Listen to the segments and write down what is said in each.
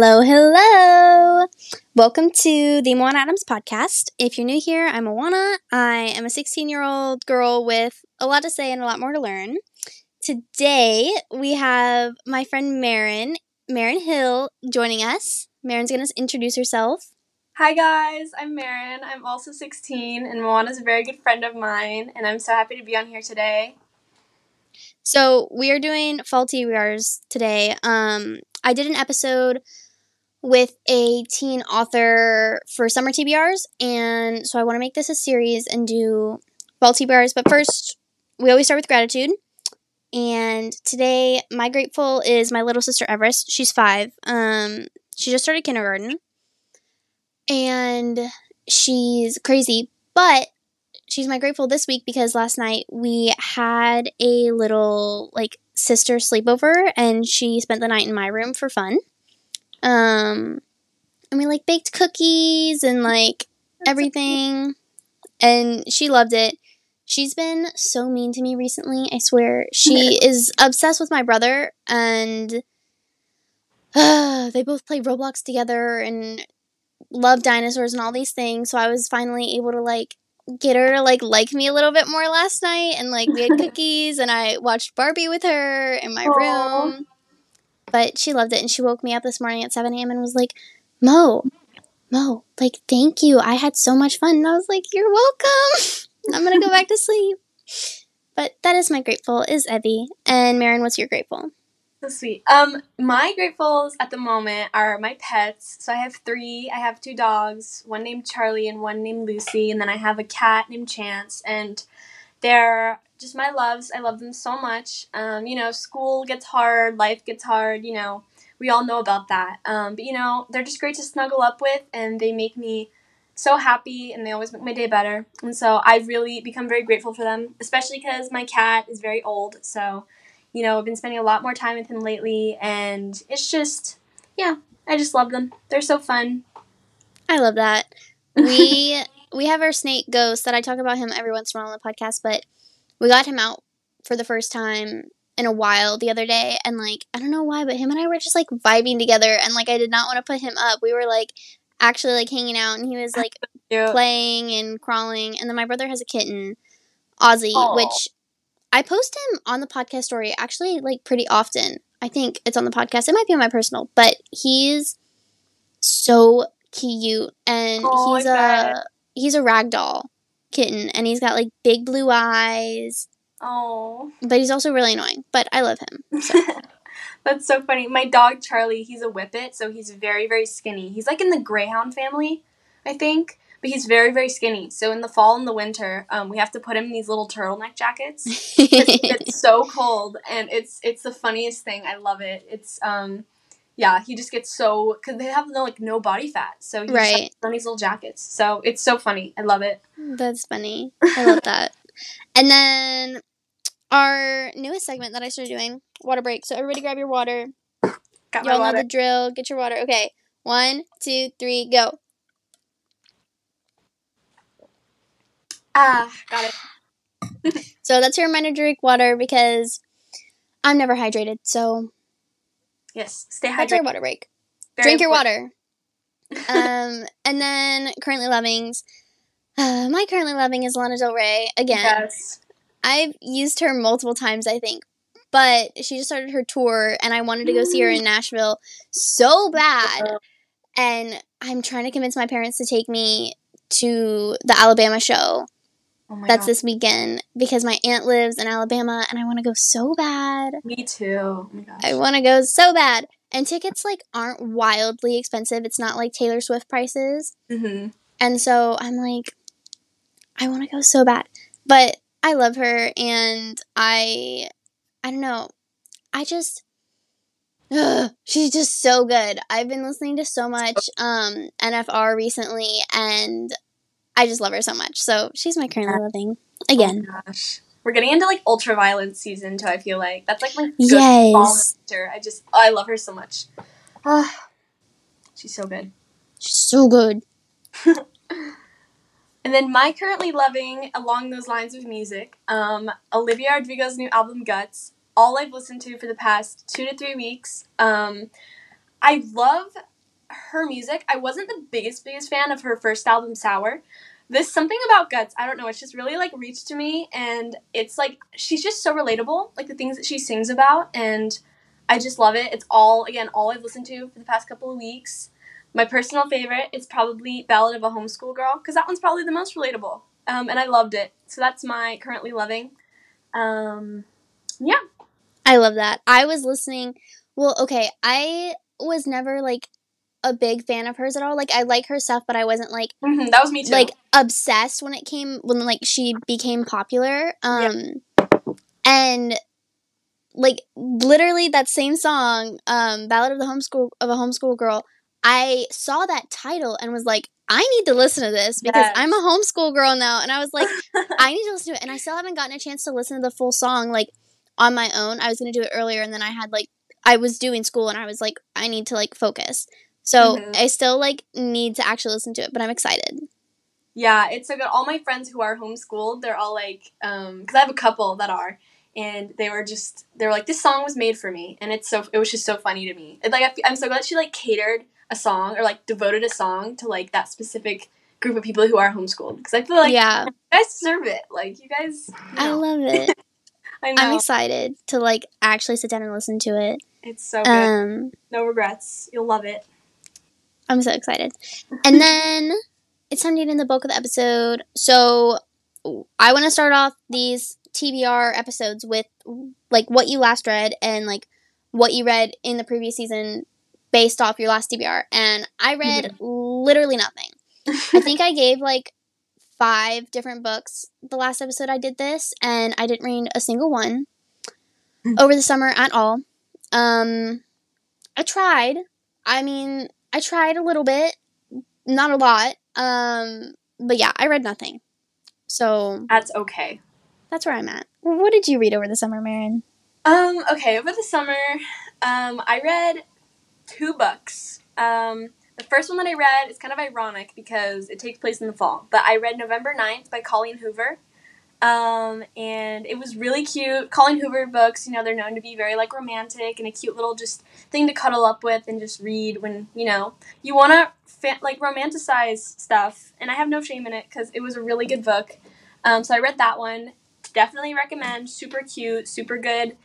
Hello, hello. Welcome to the Moanna Adams podcast. If you're new here, I'm Moanna. I am a 16 year old girl with a lot to say and a lot more to learn. Today, we have my friend Maren, Maren Hill, joining us. Maren's going to introduce herself. Hi guys, I'm Maren. I'm also 16, and Moanna's a very good friend of mine, and I'm so happy to be on here today. So we are doing faulty TBRs today. Um, I did an episode with a teen author for summer TBRs, and so I want to make this a series and do fall TBRs. But first, we always start with gratitude. And today, my grateful is my little sister Everest. She's five. Um, she just started kindergarten, and she's crazy. But she's my grateful this week because last night we had a little like sister sleepover and she spent the night in my room for fun. Um and we like baked cookies and like That's everything and she loved it. She's been so mean to me recently, I swear. She is obsessed with my brother and uh, they both play Roblox together and love dinosaurs and all these things. So I was finally able to like get her to like like me a little bit more last night and like we had cookies and I watched Barbie with her in my Aww. room. But she loved it and she woke me up this morning at 7 a.m. and was like, Mo, Mo, like thank you. I had so much fun. And I was like, You're welcome. I'm gonna go back to sleep. But that is my grateful is Evie. And Maren, what's your grateful? So sweet. Um, my gratefuls at the moment are my pets. So I have three. I have two dogs, one named Charlie and one named Lucy, and then I have a cat named Chance. And they're just my loves. I love them so much. Um, you know, school gets hard, life gets hard. You know, we all know about that. Um, but you know, they're just great to snuggle up with, and they make me so happy, and they always make my day better. And so I've really become very grateful for them, especially because my cat is very old. So you know, I've been spending a lot more time with him lately, and it's just, yeah, I just love them. They're so fun. I love that. We we have our snake ghost that I talk about him every once in a while on the podcast, but we got him out for the first time in a while the other day, and like I don't know why, but him and I were just like vibing together, and like I did not want to put him up. We were like actually like hanging out, and he was like playing and crawling, and then my brother has a kitten. Ozzy, Aww. which I post him on the podcast story actually like pretty often. I think it's on the podcast. It might be on my personal, but he's so cute and oh, he's a he's a ragdoll kitten and he's got like big blue eyes. Oh. But he's also really annoying, but I love him. So. That's so funny. My dog Charlie, he's a whippet, so he's very very skinny. He's like in the greyhound family, I think but he's very very skinny. So in the fall and the winter, um, we have to put him in these little turtleneck jackets. it's so cold, and it's it's the funniest thing. I love it. It's um, yeah, he just gets so because they have no like no body fat, so he right on these little jackets. So it's so funny. I love it. That's funny. I love that. And then our newest segment that I started doing, water break. So everybody grab your water. Got Y'all know the drill. Get your water. Okay. One, two, three, go. Ah, got it. so that's your reminder to drink water because I'm never hydrated. So yes, stay hydrated. That's our water break. Very drink important. your water. um, and then currently lovings. Uh, my currently loving is Lana Del Rey again. Yes. I've used her multiple times, I think, but she just started her tour, and I wanted to go see her in Nashville so bad. And I'm trying to convince my parents to take me to the Alabama show Oh That's God. this weekend because my aunt lives in Alabama and I want to go so bad. Me too. Oh I want to go so bad. And tickets like aren't wildly expensive. It's not like Taylor Swift prices. Mm-hmm. And so I'm like, I want to go so bad. But I love her and I, I don't know. I just, ugh, she's just so good. I've been listening to so much um, NFR recently and I just love her so much. So she's my currently living again. Oh gosh. We're getting into like ultraviolet season too, I feel like. That's like my yes. fall winter. I just oh, I love her so much. Ah, she's so good. She's so good. and then my currently loving along those lines of music, um, Olivia Rodrigo's new album Guts. All I've listened to for the past two to three weeks. Um, I love her music. I wasn't the biggest biggest fan of her first album, Sour. This something about Guts, I don't know, it's just really like reached to me and it's like she's just so relatable, like the things that she sings about and I just love it. It's all again all I've listened to for the past couple of weeks. My personal favorite is probably Ballad of a Homeschool Girl because that one's probably the most relatable. Um, and I loved it. So that's my currently loving. Um, yeah. I love that. I was listening. Well, okay, I was never like a big fan of hers at all. Like I like her stuff, but I wasn't like Mhm, that was me too. like obsessed when it came when like she became popular. Um and like literally that same song, um, Ballad of the Homeschool of a Homeschool Girl, I saw that title and was like, I need to listen to this because Yes. I'm a homeschool girl now. And I was like, I need to listen to it. And I still haven't gotten a chance to listen to the full song like on my own. I was gonna do it earlier and then I had like I was doing school and I was like, I need to like focus. So Mhm. I still like need to actually listen to it, but I'm excited. Yeah, it's so good. All my friends who are homeschooled, they're all like, um, because I have a couple that are, and they were just, they were like, this song was made for me, and it's so, it was just so funny to me. It, like, I'm so glad she like catered a song or like devoted a song to like that specific group of people who are homeschooled, because I feel like yeah, you guys deserve it. Like, you guys, you I love it. I know I'm excited to like actually sit down and listen to it. it's so good. Um, no regrets. You'll love it. I'm so excited. And then it's time to get in the bulk of the episode. So I want to start off these TBR episodes with like what you last read and like what you read in the previous season based off your last TBR. And I read literally nothing. I think I gave like five different books the last episode I did this, and I didn't read a single one over the summer at all. Um, I tried. I mean, I tried a little bit, not a lot. Um, but yeah, I read nothing. So That's okay. that's where I'm at. What did you read over the summer, Maren? Um, okay, over the summer, um, I read two books. Um, the first one that I read is kind of ironic because it takes place in the fall, but I read November 9th by Colleen Hoover. Um, and it was really cute. Colleen Hoover books, you know, they're known to be very like romantic and a cute little just thing to cuddle up with and just read when, you know, you want to fa- like romanticize stuff. And I have no shame in it because it was a really good book. Um, so I read that one. Definitely recommend. Super cute, super good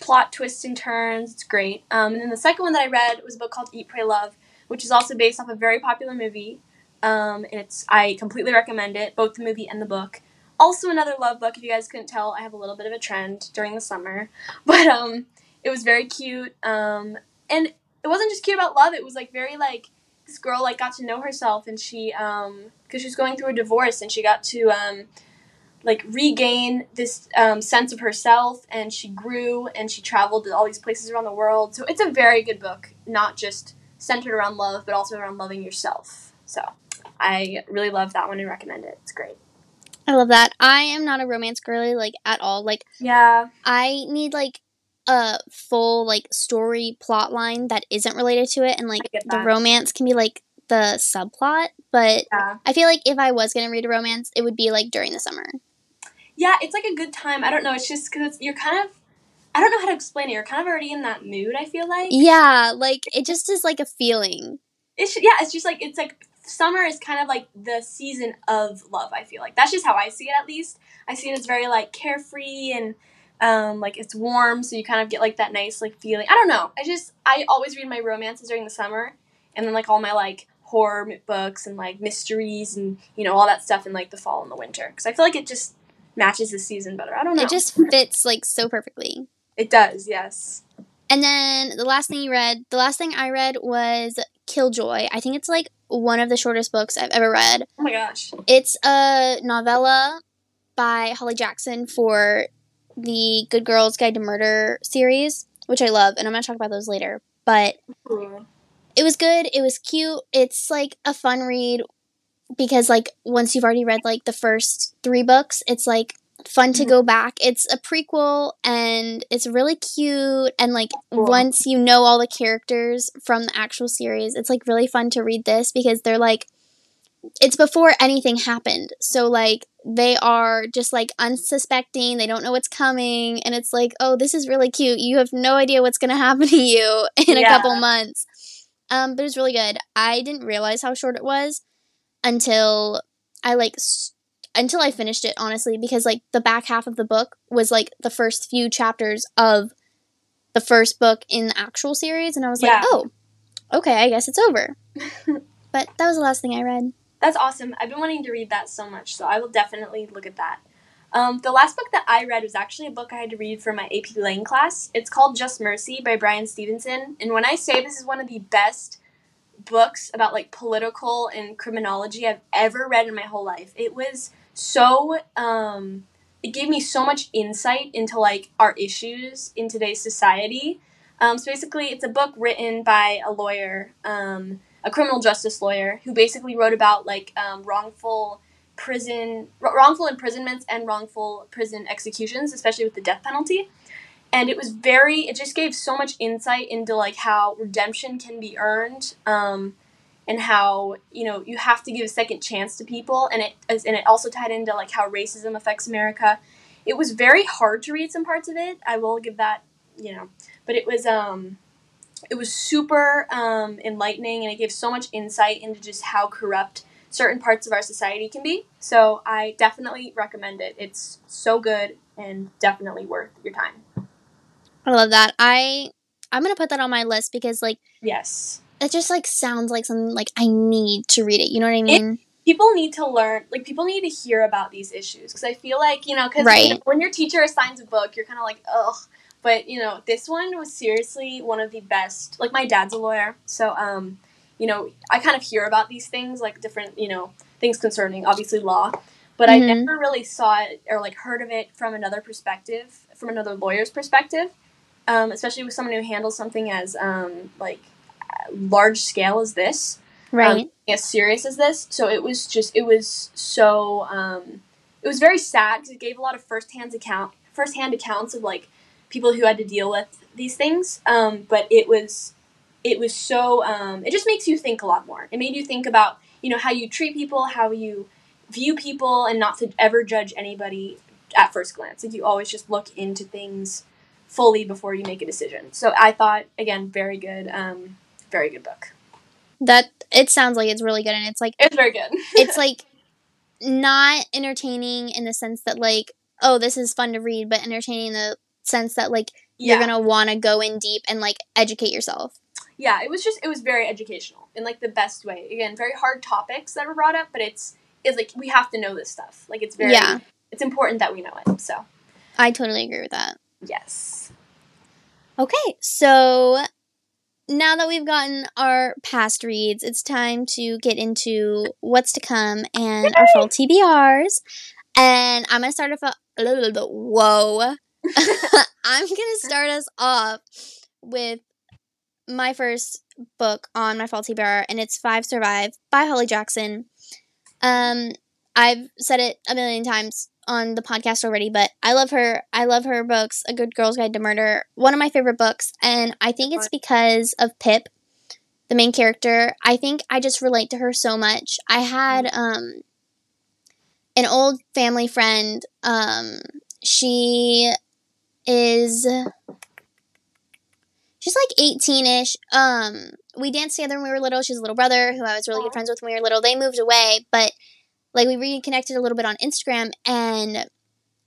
plot twists and turns. It's great. Um, and then the second one that I read was a book called Eat, Pray, Love, which is also based off a very popular movie. Um, and it's I completely recommend it, both the movie and the book. Also another love book. If you guys couldn't tell, I have a little bit of a trend during the summer, but um, it was very cute. Um, and it wasn't just cute about love. It was like very like this girl like got to know herself, and she um, because she was going through a divorce, and she got to um, like regain this um, sense of herself and she grew and she traveled to all these places around the world so it's a very good book not just centered around love but also around loving yourself so i really love that one and recommend it it's great I love that. I am not a romance girly like at all. Like yeah I need like a full like story plot line that isn't related to it and like the romance can be like the subplot, but yeah I feel like if I was going to read a romance, it would be like during the summer. yeah it's like a good time i don't know it's just because you're kind of i don't know how to explain it you're kind of already in that mood i feel like Yeah, like it just is like a feeling. it's yeah it's just like it's like summer is kind of like the season of love i feel like. That's just how i see it at least. I see it as very like carefree and um like it's warm so you kind of get like that nice like feeling. I don't know. I just i always read my romances during the summer and then like all my like horror books and like mysteries and you know all that stuff in like the fall and the winter because i feel like it just matches the season better. I don't know. It just fits like so perfectly. it does yes. And then the last thing you read, the last thing I read was Killjoy. I think it's like one of the shortest books I've ever read. oh my gosh It's a novella by Holly Jackson for the Good Girls Guide to Murder series, which I love, and I'm going to talk about those later. But Ooh. it was good. It was cute. It's like a fun read because like once you've already read like the first 3 books, it's like fun to Mhm. go back. It's a prequel and it's really cute and like Cool. once you know all the characters from the actual series, it's like really fun to read this because they're like it's before anything happened. So like they are just like unsuspecting, they don't know what's coming and it's like, "Oh, this is really cute. You have no idea what's going to happen to you in a couple months." Um, but it was really good. I didn't realize how short it was until I like s- until I finished it honestly because like the back half of the book was like the first few chapters of the first book in the actual series and I was Yeah. like, "Oh, okay, I guess it's over." but that was the last thing I read. That's awesome. I've been wanting to read that so much, so I will definitely look at that. Um, the last book that I read was actually a book I had to read for my AP Lang class. It's called Just Mercy by Bryan Stevenson. And when I say this is one of the best books about like political and criminology I've ever read in my whole life, it was so um, it gave me so much insight into like our issues in today's society. Um, so basically, it's a book written by a lawyer, um, a criminal justice lawyer, who basically wrote about like um, wrongful prison, wr- wrongful imprisonments and wrongful prison executions, especially with the death penalty. And it was very, it just gave so much insight into like how redemption can be earned, um, and how you know you have to give a second chance to people, and it and it also tied into like how racism affects America. It was very hard to read some parts of it. I will give that, you know, but it was um, it was super um, enlightening, and it gave so much insight into just how corrupt certain parts of our society can be. So I definitely recommend it. It's so good and definitely worth your time. I love that. I I'm going to put that on my list because like Yes. It just like sounds like something like I need to read it. You know what I mean? people need to learn like people need to hear about these issues because i feel like you know because Right. when your teacher assigns a book you're kind of like ugh but you know this one was seriously one of the best like my dad's a lawyer so um you know i kind of hear about these things like different you know things concerning obviously law but i Mhm. never really saw it or like heard of it from another perspective from another lawyer's perspective um, especially with someone who handles something as um, like large scale as this right. um, as serious as this. So it was just it was so um, it was very sad because it gave a lot of firsthand account firsthand accounts of like people who had to deal with these things. Um, but it was it was so um, it just makes you think a lot more. It made you think about you know how you treat people, how you view people, and not to ever judge anybody at first glance. Like you always just look into things fully before you make a decision. So I thought again very good, um, very good book. that it sounds like it's really good and it's like It was very good. it's like not entertaining in the sense that like oh this is fun to read but entertaining in the sense that like you're gonna want to go in deep and like educate yourself yeah, it was just it was very educational in like the best way. Again, very hard topics that were brought up, but it's it's like we have to know this stuff. Like it's very Yeah. it's important that we know it. So i totally agree with that yes. okay so now that we've gotten our past reads it's time to get into what's to come and our fall tbrs and i'm gonna start off a little bit whoa. I'm gonna start us off with my first book on my fall TBR, and it's Five Survive by Holly Jackson. Um, I've said it a million times on the podcast already, but I love her. I love her books, A Good Girl's Guide to Murder, one of my favorite books, and I think it's because of Pip, the main character. I think I just relate to her so much. I had um an old family friend. Um, she is she's like 18ish um we danced together when we were little she's a little brother who i was really good friends with when we were little they moved away but like we reconnected a little bit on instagram and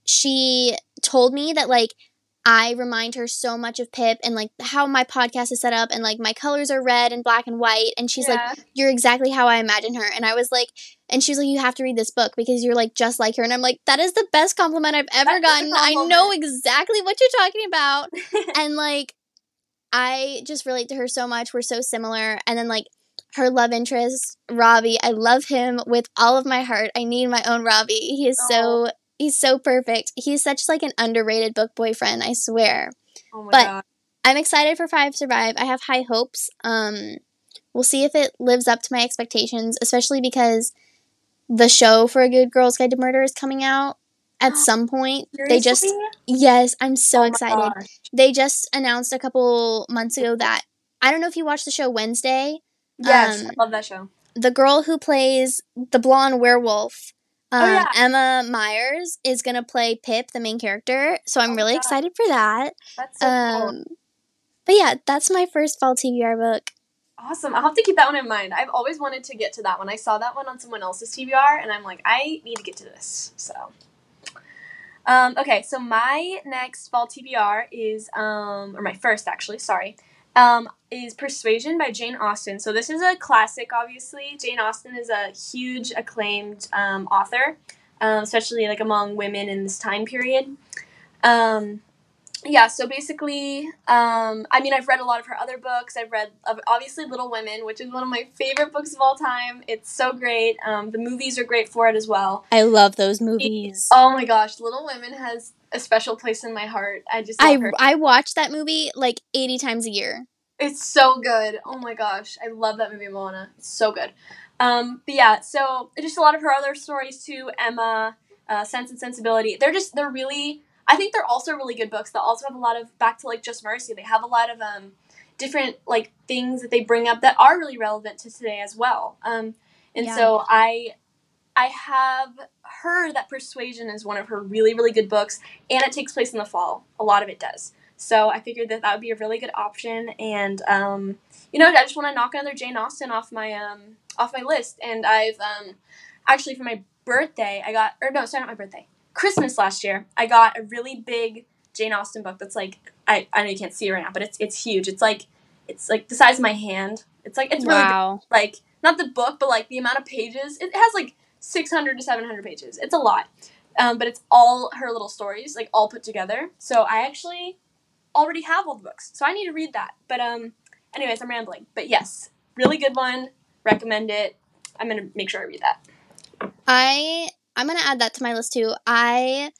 she told me that like i remind her so much of pip and like how my podcast is set up and like my colors are red and black and white and she's like you're exactly how I imagine her. And I was like, and she's like, you have to read this book because you're like just like her. And I'm like, that is the best compliment I've ever That is gotten. I know exactly what you're talking about. and like, I just relate to her so much. We're so similar. And then like her love interest, Robbie, I love him with all of my heart. I need my own Robbie. He is so he's so perfect. He's such like an underrated book boyfriend, I swear. oh my but- god. I'm excited for Five Survive. I have high hopes. Um, we'll see if it lives up to my expectations, especially because the show for A Good Girl's Guide to Murder is coming out at some point. They just yes, I'm so Oh excited. gosh. They just announced a couple months ago that I don't know if you watched the show Wednesday. Yes, Um, I love that show. The girl who plays the blonde werewolf. Um, Oh, yeah. Emma Myers is gonna play Pip, the main character, so I'm Oh really God. excited for that. That's so cool. Um, but yeah, that's my first fall TBR book. Awesome. I'll have to keep that one in mind. I've always wanted to get to that one. I saw that one on someone else's TBR, and I'm like, I need to get to this. So, um, okay. So my next fall TBR is, um, or my first actually, sorry, um, is Persuasion by Jane Austen. So this is a classic, obviously. Jane Austen is a huge acclaimed um, author, um, especially like among women in this time period. Um, yeah, so basically, um, I mean, I've read a lot of her other books. I've read obviously Little Women, which is one of my favorite books of all time. It's so great. Um, the movies are great for it as well. I love those movies. Oh my gosh, Little Women has a special place in my heart. I just I her. I watch that movie like eighty times a year. It's so good. Oh my gosh, I love that movie, Moanna. It's so good. Um, but yeah, so just a lot of her other stories too. Emma, uh, Sense and Sensibility. They're just they're really I think they're also really good books that also have a lot of back to like Just Mercy. They have a lot of um, different like things that they bring up that are really relevant to today as well. Um, and yeah. so I I have heard that Persuasion is one of her really really good books, and it takes place in the fall. A lot of it does. So I figured that that would be a really good option, and um, you know I just want to knock another Jane Austen off my um, off my list. And I've um, actually for my birthday I got or no sorry not my birthday Christmas last year, I got a really big Jane Austen book that's like I, I know you can't see it right now, but it's it's huge. It's like it's like the size of my hand. It's like it's really wow. big. like not the book, but like the amount of pages. It has like six hundred to seven hundred pages. It's a lot, um, but it's all her little stories, like all put together. So I actually already have all the books, so I need to read that. But um, anyways, I'm rambling. But yes, really good one. Recommend it. I'm gonna make sure I read that. I I'm gonna add that to my list too. I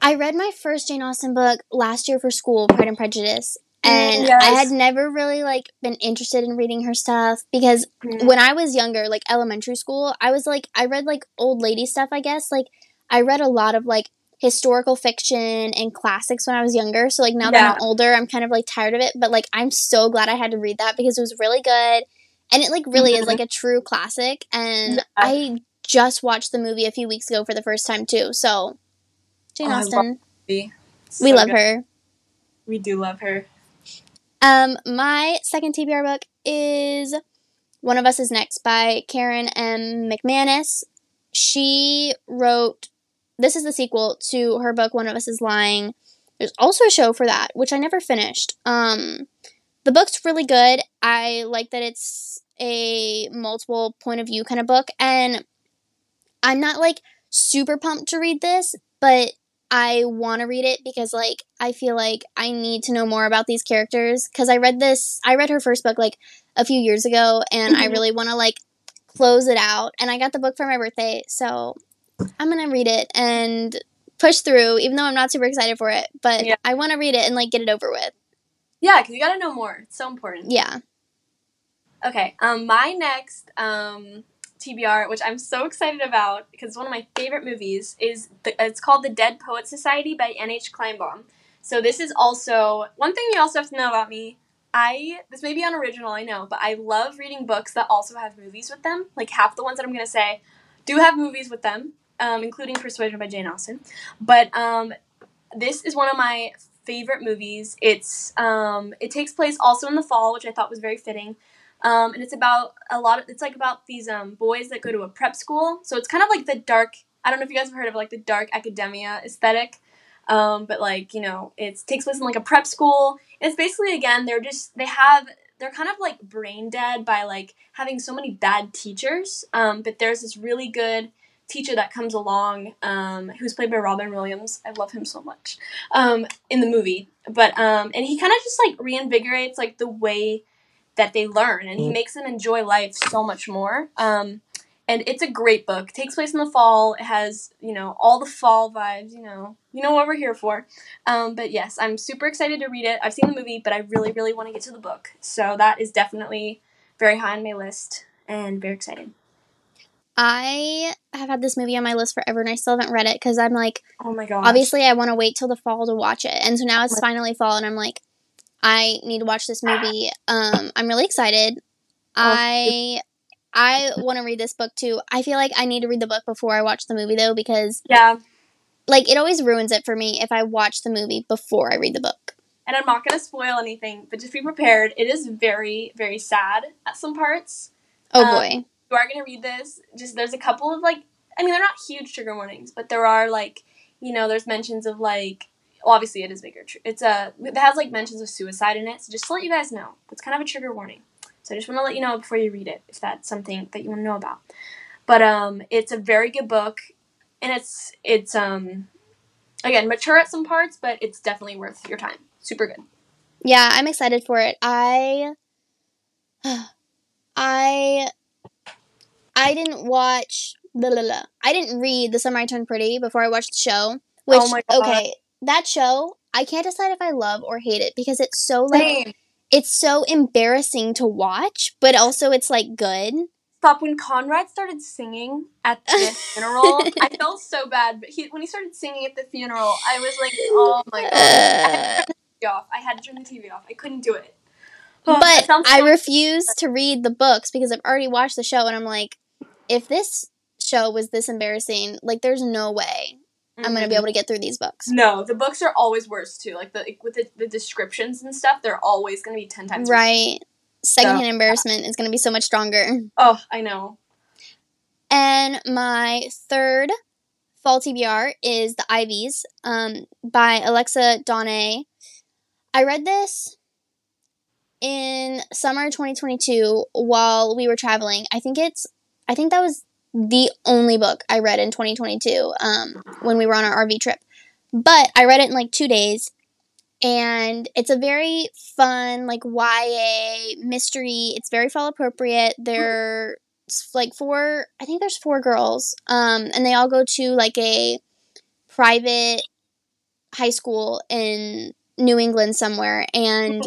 I read my first Jane Austen book last year for school, Pride and Prejudice. And yes. I had never really like been interested in reading her stuff because mm. when I was younger, like elementary school, I was like I read like old lady stuff, I guess. Like I read a lot of like historical fiction and classics when I was younger. So like now yeah. that I'm older, I'm kind of like tired of it, but like I'm so glad I had to read that because it was really good. And it like really mm-hmm. is like a true classic and yeah. I just watched the movie a few weeks ago for the first time too. So Jane oh, Austen, we so love good. her. We do love her. Um, my second TBR book is One of Us is Next by Karen M. McManus. She wrote. This is the sequel to her book One of Us is Lying. There's also a show for that, which I never finished. Um, the book's really good. I like that it's a multiple point of view kind of book, and I'm not like super pumped to read this, but I want to read it because like I feel like I need to know more about these characters cuz I read this I read her first book like a few years ago and I mm-hmm. really want to like close it out and I got the book for my birthday, so I'm going to read it and push through even though I'm not super excited for it, but yeah. I want to read it and like get it over with. Yeah, cuz you got to know more. It's so important. Yeah. Okay, um my next um TBR, which I'm so excited about because one of my favorite movies, is the, it's called The Dead Poet Society by N.H. Kleinbaum. So this is also one thing you also have to know about me. I this may be unoriginal, I know, but I love reading books that also have movies with them. Like half the ones that I'm gonna say do have movies with them, um, including Persuasion by Jane Austen. But um, this is one of my favorite movies. It's um, it takes place also in the fall, which I thought was very fitting. Um, and it's about a lot of it's like about these um, boys that go to a prep school. So it's kind of like the dark. I don't know if you guys have heard of like the dark academia aesthetic. Um, but like you know, it takes place in like a prep school. It's basically again they're just they have they're kind of like brain dead by like having so many bad teachers. Um, but there's this really good teacher that comes along um, who's played by Robin Williams. I love him so much um, in the movie. But and he kind of just like reinvigorates like the way that they learn and he mm. makes them enjoy life so much more. Um, and it's a great book. It takes place in the fall. It has you know all the fall vibes you know. You know what we're here for. Um, but yes i'm super excited to read it. I've seen the movie but i really really want to get to the book. So that is definitely very high on my list and very excited I have had this movie on my list forever and I still haven't read it because I'm like, oh my god. Obviously, I want to wait till the fall to watch it. And so now it's finally fall and I'm like, I need to watch this movie. Um, I'm really excited. Oh. I I want to read this book too. I feel like I need to read the book before I watch the movie though because yeah, like it always ruins it for me if I watch the movie before I read the book. and I'm not gonna spoil anything, but just be prepared. It is very, very sad at some parts. Oh Um, boy. You are gonna read this. Just there's a couple of like, I mean, they're not huge trigger warnings, but there are like, you know, there's mentions of like, obviously it is bigger. tr- It's a it has like mentions of suicide in it. So just to let you guys know, that's kind of a trigger warning. So I just want to let you know before you read it if that's something that you want to know about. But um, it's a very good book, and it's it's um, again mature at some parts, but it's definitely worth your time. Super good. Yeah, I'm excited for it. I I I didn't watch blah, blah, blah. I didn't read The Summer I Turned Pretty before I watched the show. Which Oh my God. okay, that show I can't decide if I love or hate it because it's so like Same. it's so embarrassing to watch, but also it's like good. Stop when Conrad started singing at the funeral. I felt so bad, but he when he started singing at the funeral, I was like, oh my god. I had to turn the TV off. I had to turn the TV off. I couldn't do it. Oh, but I refuse to read the books because I've already watched the show and I'm like, if this show was this embarrassing, like there's no way I'm gonna be Mhm. able to get through these books. No, the books are always worse too. Like the with the, the descriptions and stuff, they're always gonna be ten times worse. Right. Secondhand So- embarrassment is gonna be so much stronger. Oh, I know. And my third fall TBR is The Ivies um, by Alexa Donne. I read this in summer 2022 while we were traveling. I think it's, I think that was the only book I read in 2022 um, when we were on our RV trip. But I read it in like two days. And it's a very fun, like YA mystery. It's very fall appropriate. They're like four i think there's four girls um and they all go to like a private high school in new england somewhere and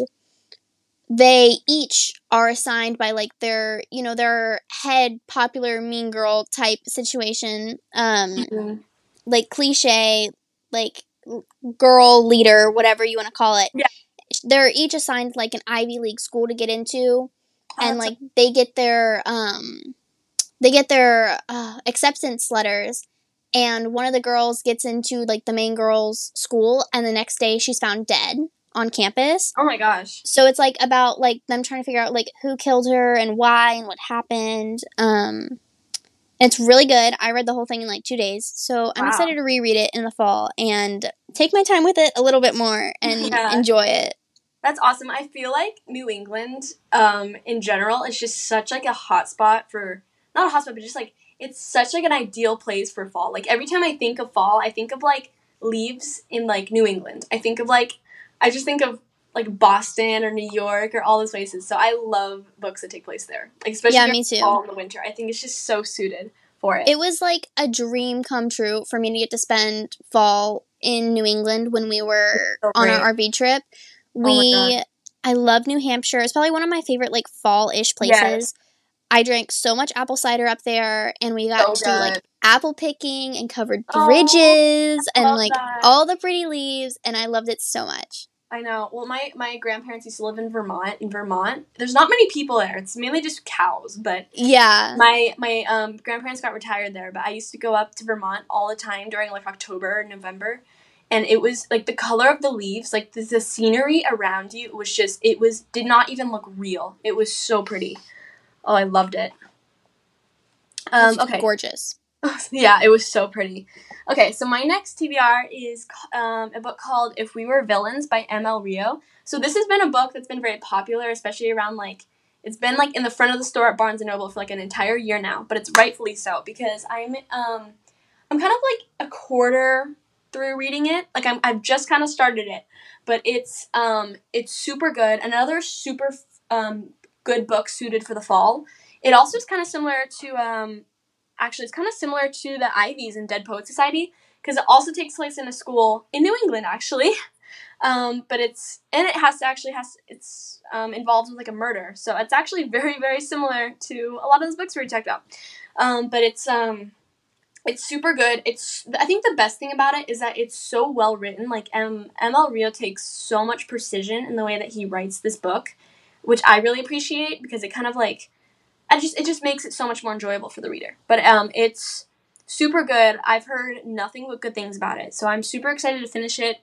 they each are assigned by like their you know their head popular mean girl type situation um Mhm. like cliche like girl leader whatever you want to call it Yeah. they're each assigned like an ivy league school to get into and that's like they get their um they get their uh, acceptance letters and one of the girls gets into like the main girl's school and the next day she's found dead on campus Oh my gosh. so it's like about like them trying to figure out like who killed her and why and what happened um it's really good i read the whole thing in like two days so i'm excited to reread it in the fall and take my time with it a little bit more and Yeah. enjoy it That's awesome. I feel like New England, um, in general, is just such like a hot spot for not a hot spot, but just like it's such like an ideal place for fall. Like every time I think of fall, I think of like leaves in like New England. I think of like I just think of like Boston or New York or all those places. So I love books that take place there. Like especially Yeah, me too. fall and the winter. I think it's just so suited for it. it was like a dream come true for me to get to spend fall in New England when we were So on our RV trip. Oh We I love New Hampshire. It's probably one of my favorite like fall-ish places. I drank so much apple cider up there and we got So to do like apple picking and covered Oh, bridges and like that. all the pretty leaves and I loved it so much. I know. Well, my my grandparents used to live in Vermont. In Vermont, there's not many people there. It's mainly just cows. But Yeah. my my um, grandparents got retired there. But I used to go up to Vermont all the time during like October and November, and it was like the color of the leaves, like the, the scenery around you was just it was did not even look real. It was so pretty. Oh, I loved it. Um, okay. Gorgeous. yeah, it was so pretty. Okay, so my next TBR is um, a book called If We Were Villains by ML Rio. So this has been a book that's been very popular, especially around like it's been like in the front of the store at Barnes and Noble for like an entire year now, but it's rightfully so because I'm um I'm kind of like a quarter through reading it. Like I'm I've just kind of started it, but it's um it's super good. Another super um good book suited for the fall. It also is kind of similar to um actually it's kind of similar to the Ivies in Dead Poet Society because it also takes place in a school in New England actually. Um, but it's and it has to actually has it's um, involved with like a murder, so it's actually very very similar to a lot of those books we checked out. Um, but it's um, it's super good. It's I think the best thing about it is that it's so well written. Like M ML Rio takes so much precision in the way that he writes this book, which I really appreciate because it kind of like I just it just makes it so much more enjoyable for the reader. But um, it's super good. I've heard nothing but good things about it, so I'm super excited to finish it.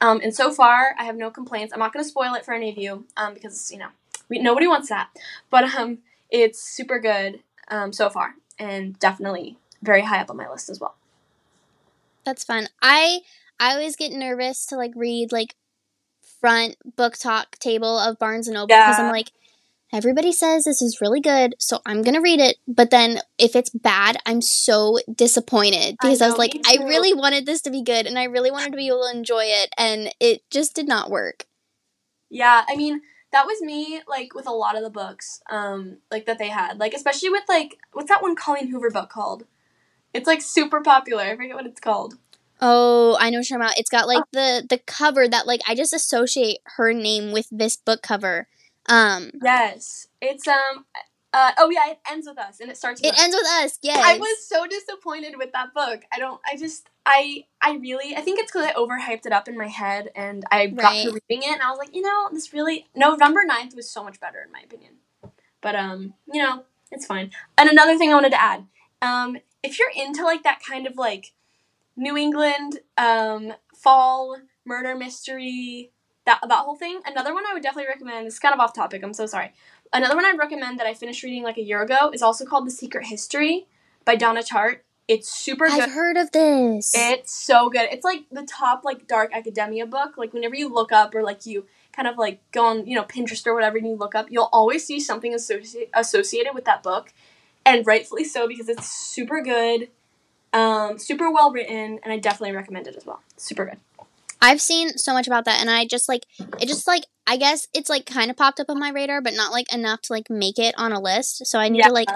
Um, and so far, I have no complaints. I'm not going to spoil it for any of you um, because you know we, nobody wants that. But um, it's super good um, so far, and definitely very high up on my list as well. That's fun. I I always get nervous to like read like front book talk table of Barnes and Noble because I'm like everybody says this is really good, so I'm to read it, but then if it's bad, I'm so disappointed I because I, was like I really wanted this to be good and I really wanted to be able to enjoy it and it just did not work. Yeah, I mean that was me like with a lot of the books um, like that they had, like especially with like what's that one Colleen Hoover book called? It's like super popular. I forget what it's called. Oh, I know what you're about. It's got like Oh. the the cover that like I just associate her name with this book cover. Um Yes, it's um. Uh, oh yeah, it ends with us, and it starts. With it us. ends with us. Yes. I was so disappointed with that book. I don't. I just. I. I really. I think it's because I overhyped it up in my head, and I got to reading it, and I was like, you know, this really. November 9th was so much better in my opinion. But um, you know, it's fine. And another thing I wanted to add, um, if you're into like that kind of like New England um fall murder mystery that that whole thing, another one I would definitely recommend. It's kind of off topic. I'm so sorry. Another one I'd recommend that I finished reading like a year ago is also called The Secret History by Donna Tartt. It's super good. I've heard of this. It's so good. It's like the top like dark academia book. Like whenever you look up or like you kind of like go on, you know, Pinterest or whatever and you look up, you'll always see something associ- associated with that book. And rightfully so because it's super good. Um, super well written and I definitely recommend it as well. Super good. I've seen so much about that and I just like it just like I guess it's like kind of popped up on my radar but not like enough to like make it on a list. So I need Yeah. to like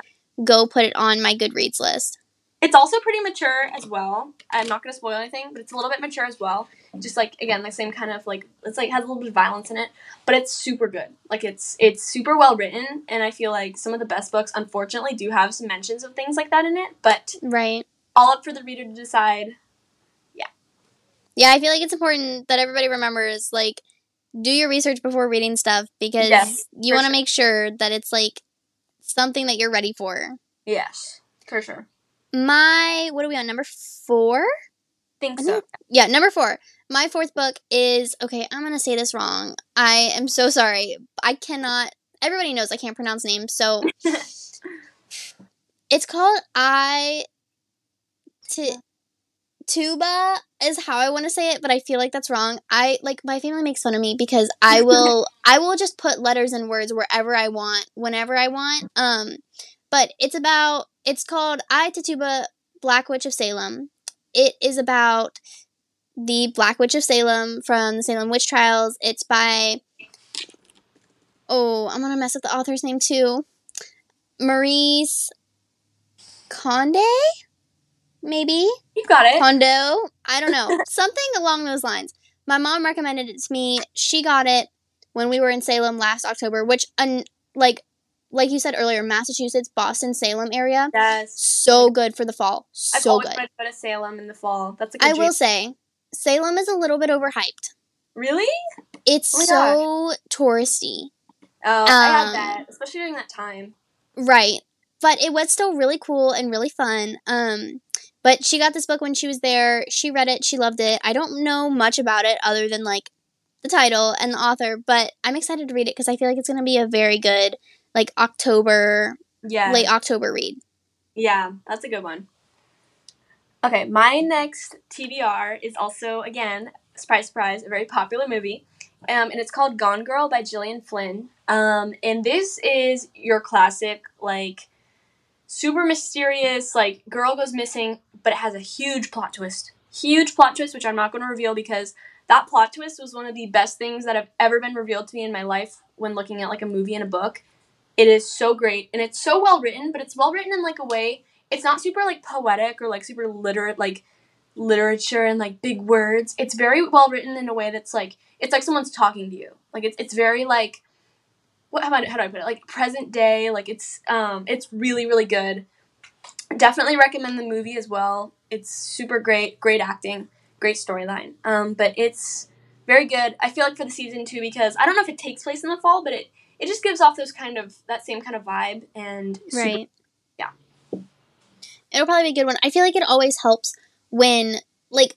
go put it on my Goodreads list. It's also pretty mature as well. I'm not gonna spoil anything, but it's a little bit mature as well. Just like again, the same kind of like it's like has a little bit of violence in it, but it's super good. Like it's it's super well written, and I feel like some of the best books, unfortunately, do have some mentions of things like that in it. But Right. All up for the reader to decide. Yeah, Yeah, I feel like it's important that everybody remembers like do your research before reading stuff because Yes, you want to sure. make sure that it's like something that you're ready for. Yes, for sure. My what are we on number 4? Think so. Yeah, number 4. My fourth book is okay, I'm going to say this wrong. I am so sorry. I cannot everybody knows I can't pronounce names. So it's called I T Tuba is how I want to say it, but I feel like that's wrong. I like my family makes fun of me because I will I will just put letters and words wherever I want, whenever I want. Um, but it's about it's called I Tituba Black Witch of Salem. It is about the Black Witch of Salem from the Salem witch trials. It's by oh, I'm gonna mess up the author's name too. Maryse Conde, maybe. You got it. Condo. I don't know. Something along those lines. My mom recommended it to me. She got it when we were in Salem last October, which un- like like you said earlier, Massachusetts, Boston, Salem area. Yes. So good for the fall. So I've always good. wanted to go to Salem in the fall. That's a good I dream. will say Salem is a little bit overhyped. Really? It's Oh so touristy. Oh, I had Um, that, especially during that time. Right. But it was still really cool and really fun. Um but she got this book when she was there. She read it, she loved it. I don't know much about it other than like the title and the author, but I'm excited to read it because I feel like it's going to be a very good like October, Yeah. late October read. Yeah, that's a good one. Okay, my next TBR is also again, surprise, surprise, a very popular movie, um, and it's called Gone Girl by Gillian Flynn. Um, and this is your classic like super mysterious like girl goes missing, but it has a huge plot twist. Huge plot twist, which I'm not going to reveal because that plot twist was one of the best things that have ever been revealed to me in my life when looking at like a movie and a book. It is so great and it's so well written, but it's well written in like a way it's not super like poetic or like super literate like literature and like big words. It's very well written in a way that's like it's like someone's talking to you. Like it's it's very like what how, about, how do I put it? Like present day. Like it's um it's really really good. Definitely recommend the movie as well. It's super great, great acting, great storyline. Um, but it's very good. I feel like for the season too because I don't know if it takes place in the fall, but it it just gives off those kind of that same kind of vibe and super Right. yeah. It'll probably be a good one. I feel like it always helps when like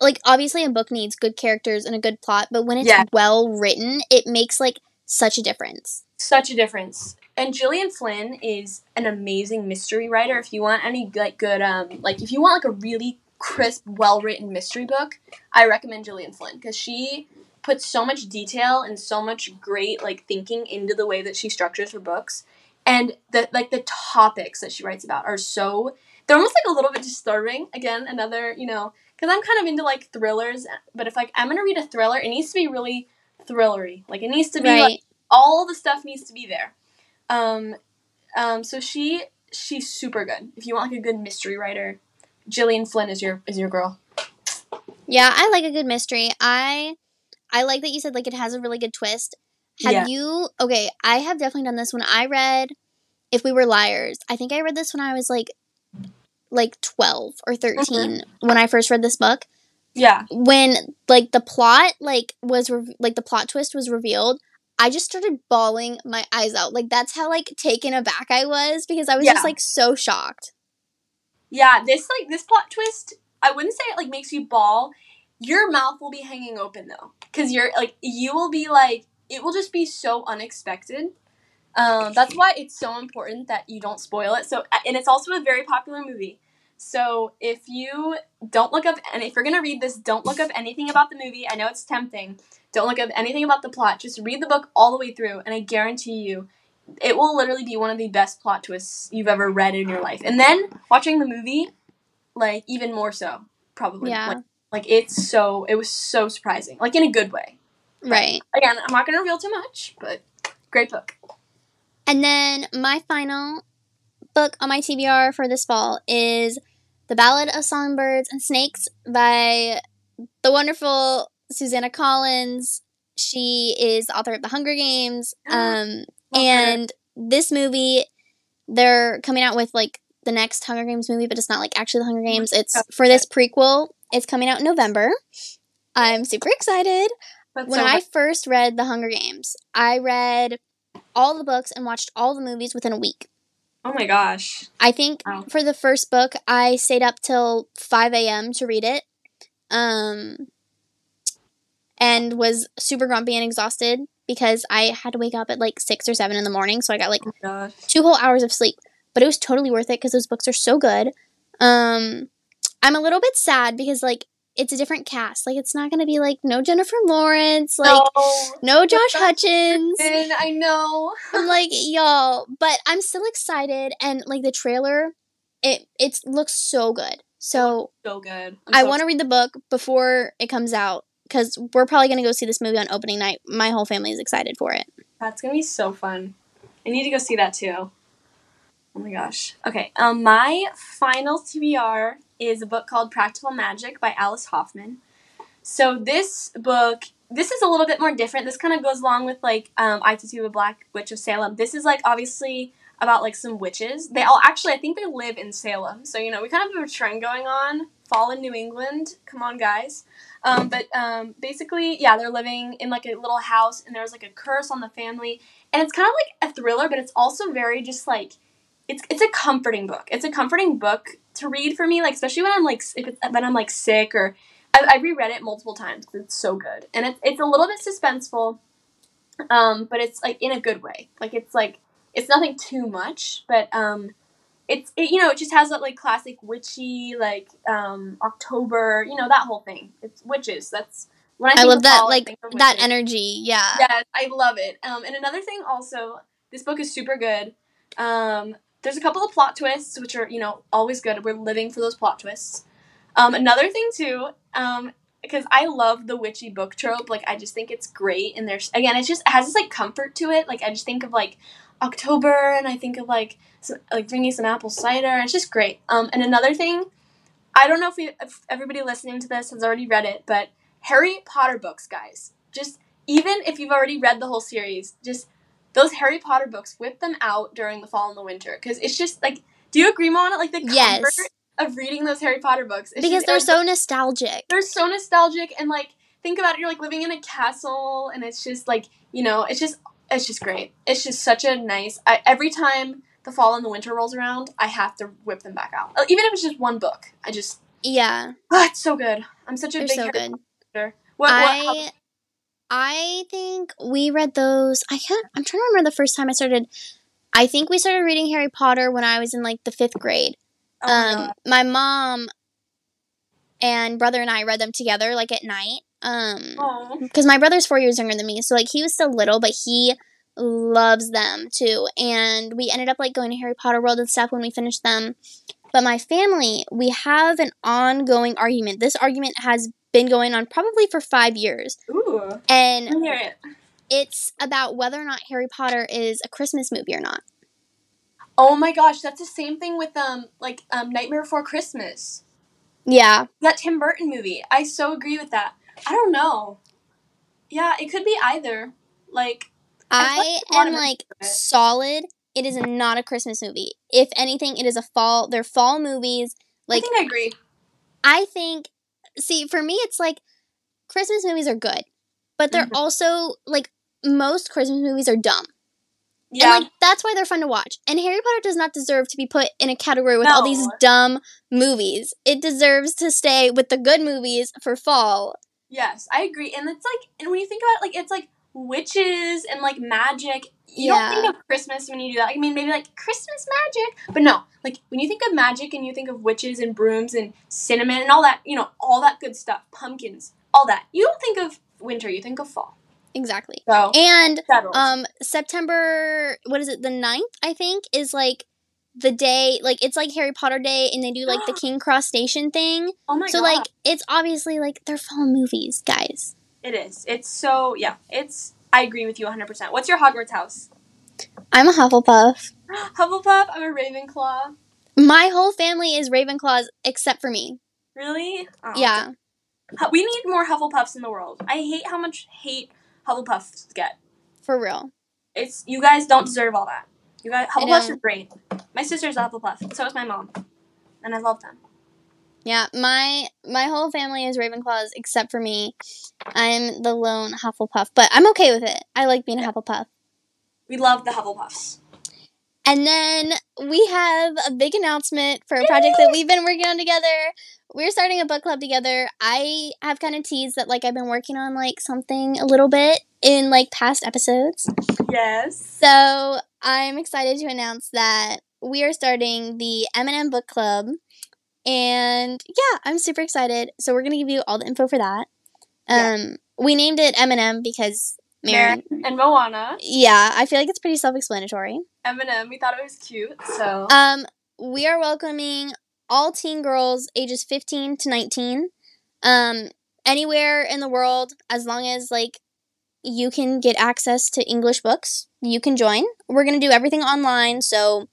like obviously a book needs good characters and a good plot, but when it's Yeah. well written, it makes like such a difference. Such a difference. And Gillian Flynn is an amazing mystery writer. If you want any like good um like if you want like a really crisp, well written mystery book, I recommend Gillian Flynn because she puts so much detail and so much great like thinking into the way that she structures her books. And the like the topics that she writes about are so they're almost like a little bit disturbing. Again, another, you know, because I'm kind of into like thrillers, but if like I'm gonna read a thriller, it needs to be really thrillery. Like it needs to be Right. like all the stuff needs to be there. Um, um, so she she's super good. If you want like a good mystery writer, Gillian Flynn is your is your girl. Yeah, I like a good mystery. I I like that you said like it has a really good twist. Have Yeah. you Okay, I have definitely done this when I read If We Were Liars. I think I read this when I was like like 12 or 13 when I first read this book. Yeah, When like the plot like was re- like the plot twist was revealed, I just started bawling my eyes out. Like that's how like taken aback I was because I was Yeah. just like so shocked. yeah. This like this plot twist, I wouldn't say it like makes you bawl. Your mouth will be hanging open though, because you're like you will be like it will just be so unexpected. Um, that's why it's so important that you don't spoil it. So, and it's also a very popular movie. So, if you don't look up, and if you're gonna read this, don't look up anything about the movie. I know it's tempting. Don't look up anything about the plot. Just read the book all the way through, and I guarantee you, it will literally be one of the best plot twists you've ever read in your life. And then watching the movie, like even more so, probably. Yeah. Like, like it's so, it was so surprising, like in a good way. Right. Again, I'm not gonna reveal too much, but great book. And then my final book on my TBR for this fall is The Ballad of Songbirds and Snakes by the wonderful Susanna Collins. She is the author of The Hunger Games. Um, and this movie, they're coming out with like the next Hunger Games movie, but it's not like actually the Hunger Games. It's for this prequel. It's coming out in November. I'm super excited That's when so I first read The Hunger Games, I read all the books and watched all the movies within a week. Oh my gosh. I think Wow. for the first book, I stayed up till 5 a.m. to read it. Um, and was super grumpy and exhausted because I had to wake up at like 6 or 7 in the morning. So I got like Oh two whole hours of sleep. But it was totally worth it because those books are so good. Um, I'm a little bit sad because like it's a different cast. Like it's not gonna be like no Jennifer Lawrence, like no. no Josh Hutchins. And I know. I'm like, y'all, but I'm still excited and like the trailer, it it looks so good. So so good. I want to read the book before it comes out because we're probably gonna go see this movie on opening night. My whole family is excited for it. That's gonna be so fun. I need to go see that too. Oh my gosh. Okay. Um, my final TBR is a book called Practical Magic by Alice Hoffman. So this book, this is a little bit more different. This kind of goes along with like um, I Tituba Black Witch of Salem. This is like obviously about like some witches. They all actually, I think they live in Salem. So you know, we kind of have a trend going on. Fall in New England. Come on, guys. Um, but um, basically, yeah, they're living in like a little house, and there's like a curse on the family, and it's kind of like a thriller, but it's also very just like it's it's a comforting book. It's a comforting book to read for me, like especially when I'm like if it's, when I'm like sick or I, I reread it multiple times 'cause it's so good, and it's it's a little bit suspenseful, um, but it's like in a good way. Like it's like it's nothing too much, but um, it's it, you know it just has that like classic witchy like um October, you know that whole thing. It's witches. That's when I, I love that like that energy. Yeah. Yeah, I love it. Um, and another thing also, this book is super good. Um, there's a couple of plot twists, which are, you know, always good. We're living for those plot twists. Um, another thing too, um, because I love the witchy book trope. Like, I just think it's great. And there's, again, it just has this, like, comfort to it. Like, I just think of, like, October, and I think of, like, some, like drinking some apple cider. It's just great. Um, and another thing, I don't know if, we, if everybody listening to this has already read it, but Harry Potter books, guys. Just even if you've already read the whole series, just those Harry Potter books, whip them out during the fall and the winter because it's just like. Do you agree, Moanna? Like the comfort Yes. of reading those Harry Potter books Because just- they're so nostalgic. they're so nostalgic and like think about it. You're like living in a castle and it's just like you know it's just it's just great. It's just such a nice. I, every time the fall and the winter rolls around, I have to whip them back out. Even if it's just one book, I just Yeah, Oh, it's so good. I'm such a they're big so Harry good. Potter. What, what, I I think we read those. I can't. I'm trying to remember the first time I started. I think we started reading Harry Potter when I was in like the fifth grade. oh my um, my mom and brother and I read them together, like at night. Um, because my brother's four years younger than me, so like he was still little, but he loves them too. And we ended up like going to Harry Potter World and stuff when we finished them. But my family, we have an ongoing argument. This argument has been going on probably for five years, Ooh. and I hear it. it's about whether or not Harry Potter is a Christmas movie or not. Oh my gosh, that's the same thing with um like um Nightmare Before Christmas. Yeah, That Tim Burton movie. I so agree with that. I don't know. Yeah, it could be either. Like I I am like solid. It is not a Christmas movie. If anything, it is a fall. They're fall movies. Like I think I agree. I think. See, for me, it's like Christmas movies are good, but they're Mhm. also like most Christmas movies are dumb. Yeah. And like that's why they're fun to watch. And Harry Potter does not deserve to be put in a category with all these dumb movies. It deserves to stay with the good movies for fall. yes, I agree. And it's like and when you think about it, like it's like witches and like magic. You Yeah. don't think of Christmas when you do that. I mean maybe like Christmas magic. But no, like when you think of magic and you think of witches and brooms and cinnamon and all that, you know, all that good stuff, pumpkins, all that. You don't think of winter, you think of fall. Exactly. So And um September what is it, the 9th, I think, is like the day like it's like Harry Potter Day and they do like the King Cross Station thing. oh my so god. like it's obviously like they're fall movies, guys. It is. It's so yeah. It's. I agree with you 100. percent What's your Hogwarts house? I'm a Hufflepuff. Hufflepuff. I'm a Ravenclaw. My whole family is Ravenclaws except for me. Really? Oh. Yeah. We need more Hufflepuffs in the world. I hate how much hate Hufflepuffs get. For real. It's you guys don't deserve all that. You guys Hufflepuffs are great. My sister's a Hufflepuff. So is my mom, and I love them. Yeah, my my whole family is Ravenclaws except for me. I'm the lone Hufflepuff, but I'm okay with it. I like being a Hufflepuff. We love the Hufflepuffs. And then we have a big announcement for a project that we've been working on together. We're starting a book club together. I have kind of teased that like I've been working on like something a little bit in like past episodes. Yes. So I'm excited to announce that we are starting the M&M book club. And yeah, I'm super excited. So we're gonna give you all the info for that. Yeah. Um, we named it M&M because. Maren and Moanna. Yeah, I feel like it's pretty self-explanatory. Eminem. We thought it was cute. So Um, we are welcoming all teen girls ages 15 to 19. Um, anywhere in the world, as long as like you can get access to English books, you can join. We're gonna do everything online, so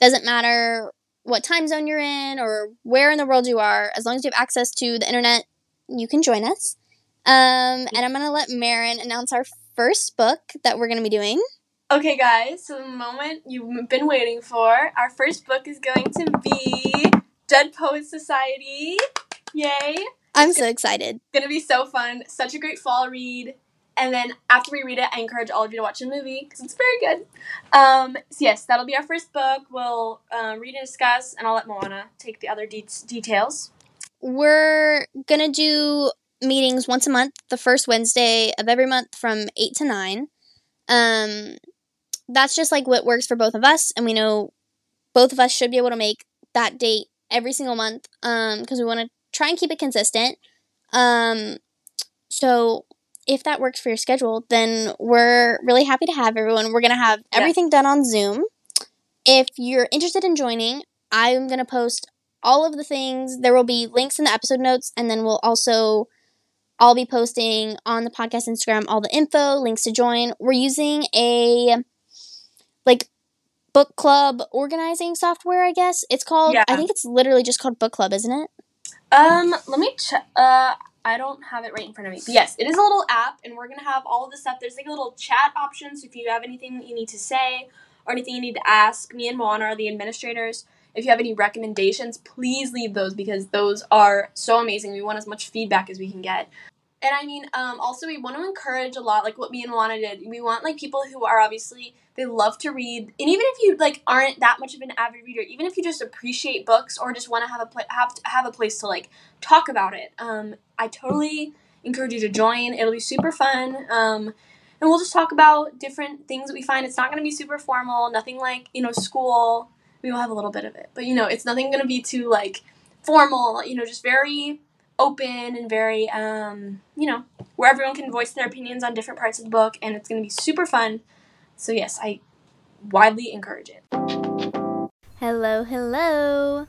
doesn't matter what time zone you're in or where in the world you are. As long as you have access to the internet, you can join us. Um, and I'm gonna let Maren announce our first book that we're gonna be doing. Okay, guys, so the moment you've been waiting for, our first book is going to be Dead Poets Society. Yay! I'm so excited. It's Gonna be so fun. Such a great fall read. And then after we read it, I encourage all of you to watch the movie because it's very good. Um, so yes, that'll be our first book. We'll uh, read and discuss, and I'll let Moanna take the other de- details. we're gonna do meetings once a month the first wednesday of every month from 8 to 9 um that's just like what works for both of us and we know both of us should be able to make that date every single month um because we want to try and keep it consistent um so if that works for your schedule then we're really happy to have everyone we're gonna have Yeah. everything done on zoom if you're interested in joining i'm gonna post all of the things. There will be links in the episode notes, and then we'll also I'll be posting on the podcast Instagram all the info, links to join. We're using a like book club organizing software, I guess. It's called Yeah. I think it's literally just called Book Club, isn't it? Um, let me check. Uh, I don't have it right in front of me. But yes, it is a little app, and we're gonna have all of the stuff. There's like a little chat option, so if you have anything that you need to say or anything you need to ask, me and Moanna are the administrators. If you have any recommendations, please leave those because those are so amazing. We want as much feedback as we can get. And I mean, um, also we want to encourage a lot, like what me and Moanna did. We want like people who are obviously they love to read, and even if you like aren't that much of an avid reader, even if you just appreciate books or just want to have a pla- have to have a place to like talk about it, um, I totally encourage you to join. It'll be super fun. Um, and we'll just talk about different things that we find. It's not going to be super formal, nothing like you know school. We will have a little bit of it, but you know, it's nothing going to be too like formal. You know, just very open and very um, you know where everyone can voice their opinions on different parts of the book and it's going to be super fun so yes i widely encourage it Hello, hello.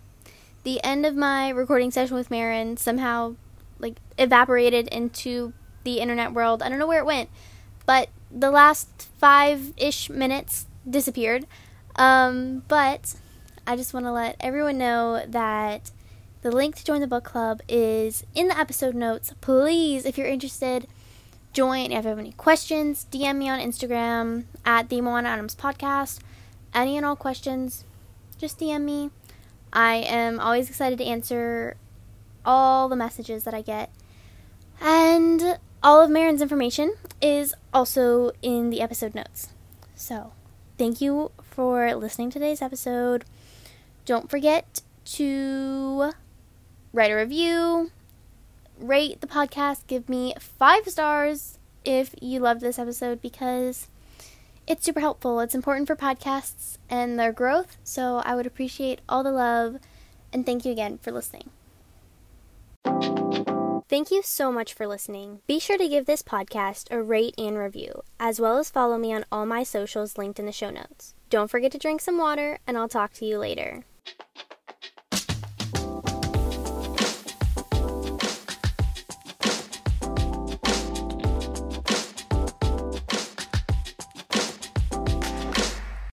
The end of my recording session with Maren somehow like evaporated into the internet world. I don't know where it went, but the last five ish minutes disappeared. Um, but I just want to let everyone know that the link to join the book club is in the episode notes. Please, if you're interested, join. If you have any questions, DM me on Instagram at the Moanna Adams Podcast. Any and all questions, just DM me. I am always excited to answer all the messages that I get. And all of Maren's information is also in the episode notes. So, thank you for listening to today's episode. Don't forget to write a review, rate the podcast, give me five stars if you loved this episode because it's super helpful. It's important for podcasts and their growth, so I would appreciate all the love and thank you again for listening. Thank you so much for listening. Be sure to give this podcast a rate and review, as well as follow me on all my socials linked in the show notes. Don't forget to drink some water, and I'll talk to you later.